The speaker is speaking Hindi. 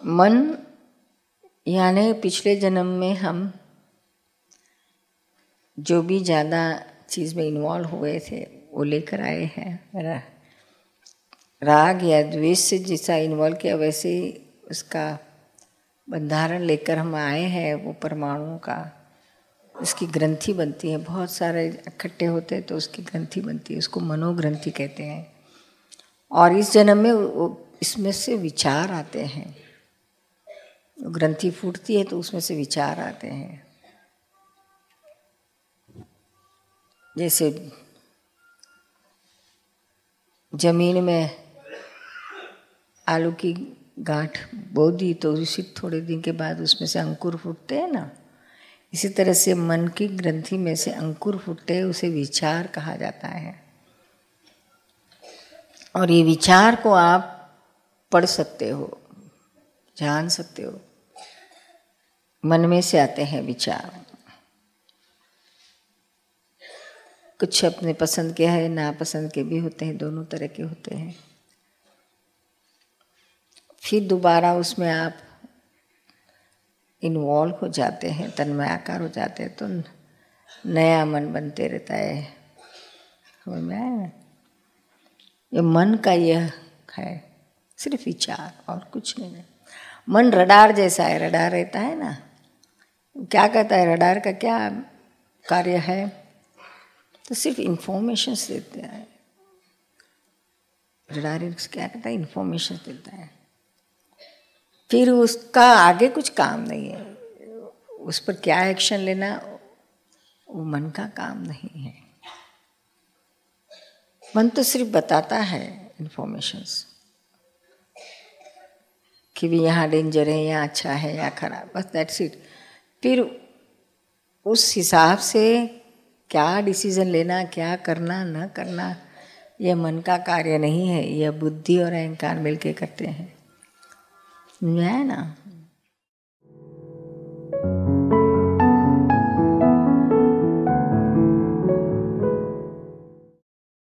मन, यानी पिछले जन्म में हम जो भी ज़्यादा चीज़ में इन्वॉल्व हुए थे, वो लेकर आए हैं। राग या द्वेष से जैसा इन्वॉल्व किया, वैसे ही उसका बंधारण लेकर हम आए हैं, वो परमाणुओं का। उसकी ग्रंथि बनती है, बहुत सारे इकट्ठे होते हैं तो उसकी ग्रंथि बनती है, उसको मनोग्रंथि कहते हैं। और इस जन्म में इसमें से विचार आते हैं। ग्रंथि फूटती है तो उसमें से विचार आते हैं। जैसे ज़मीन में आलू की गांठ बो दी तो उसी थोड़े दिन के बाद उसमें से अंकुर फूटते हैं ना? इसी तरह से मन की ग्रंथि में से अंकुर फूटते हैं, उसे विचार कहा जाता है। और ये विचार को आप पढ़ सकते हो, जान सकते हो। मन में से आते हैं विचार। कुछ अपने पसंद के हैं, नापसंद के भी होते हैं, दोनों तरह के होते हैं। फिर दोबारा उसमें आप इन्वॉल्व हो जाते हैं तन्मय आकार हो जाते हैं तो नया मन बनते रहता है। समझ में ना ये मन का यह है, सिर्फ़ विचार और कुछ नहीं है। मन रडार जैसा है, रडार रहता है ना। क्या कहता है रडार का क्या कार्य है? तो सिर्फ़ इंफॉर्मेशन देते हैं। रडार क्या कहता है? इंफॉर्मेशन देता है। फिर उसका आगे कुछ काम नहीं है। उस पर क्या एक्शन लेना, वो मन का काम नहीं है। मन तो सिर्फ़ बताता है इंफॉर्मेशंस कि भी यहाँ डेंजर है, यहाँ अच्छा है या खराब, बस दैट्स इट फिर उस हिसाब से क्या डिसीज़न लेना, क्या करना, न करना यह मन का कार्य नहीं है यह बुद्धि और अहंकार मिलके करते हैं। है ना?